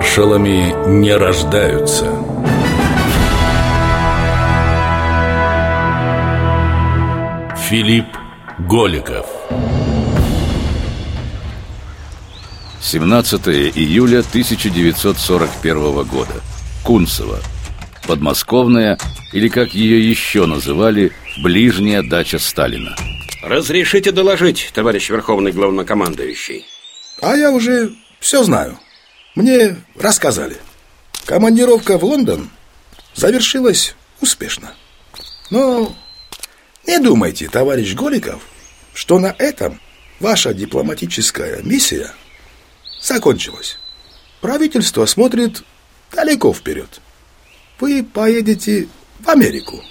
Маршалами не рождаются. Филипп Голиков. 17 июля 1941 года. Кунцево. Подмосковная, или как ее еще называли, ближняя дача Сталина. Разрешите доложить, товарищ Верховный Главнокомандующий. А я уже все знаю Мне рассказали Командировка в Лондон завершилась успешно Но не думайте, товарищ Голиков, что на этом ваша дипломатическая миссия закончилась. Правительство смотрит далеко вперед. Вы поедете в Америку,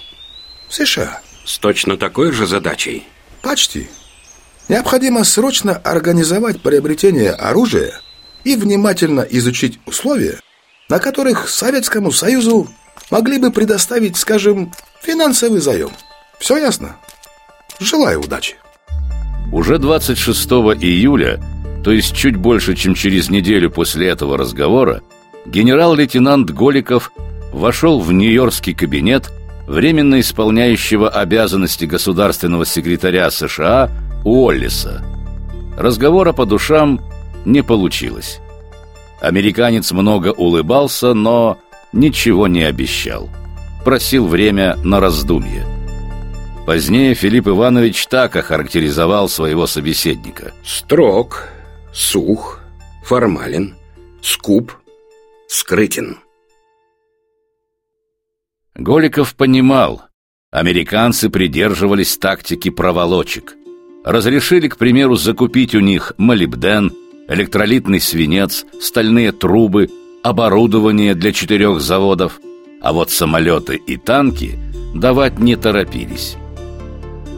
в США. С точно такой же задачей? Почти. Необходимо срочно организовать приобретение оружия и внимательно изучить условия, на которых Советскому Союзу могли бы предоставить, скажем, финансовый заем. Все ясно? Желаю удачи. Уже 26 июля, то есть чуть больше, чем через неделю после этого разговора, генерал-лейтенант Голиков вошел в нью-йоркский кабинет временно исполняющего обязанности государственного секретаря США Уоллиса. Разговора по душам не получилось. Американец много улыбался, но ничего не обещал. Просил время на раздумье. Позднее Филипп Иванович так охарактеризовал своего собеседника. Строг, сух, формален, скуп, скрытен. Голиков понимал, американцы придерживались тактики проволочек. Разрешили, к примеру, закупить у них молибден, электролитный свинец, стальные трубы, оборудование для четырех заводов, а вот самолеты и танки давать не торопились.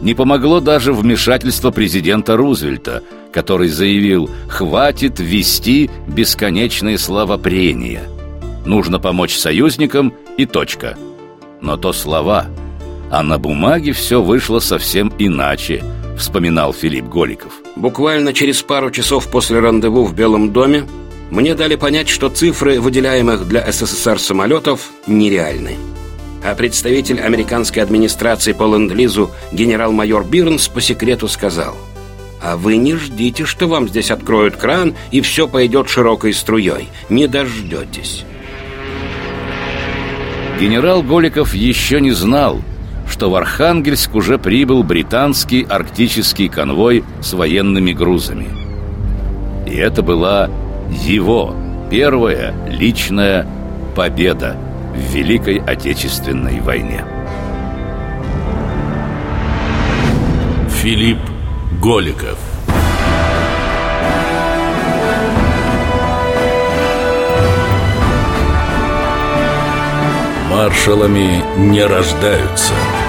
Не помогло даже вмешательство президента Рузвельта, который заявил «хватит вести бесконечные словопрения». Нужно помочь союзникам и точка. Но то слова, а на бумаге все вышло совсем иначе, вспоминал Филипп Голиков. Буквально через пару часов после рандеву в Белом доме мне дали понять, что цифры выделяемых для СССР самолетов нереальны а представитель американской администрации по ленд-лизу генерал-майор Бирнс по секрету сказал «А вы не ждите, что вам здесь откроют кран и все пойдет широкой струей. Не дождетесь». Генерал Голиков еще не знал, что в Архангельск уже прибыл британский арктический конвой с военными грузами. И это была его первая личная победа в Великой Отечественной войне. Филипп Голиков Маршалами не рождаются –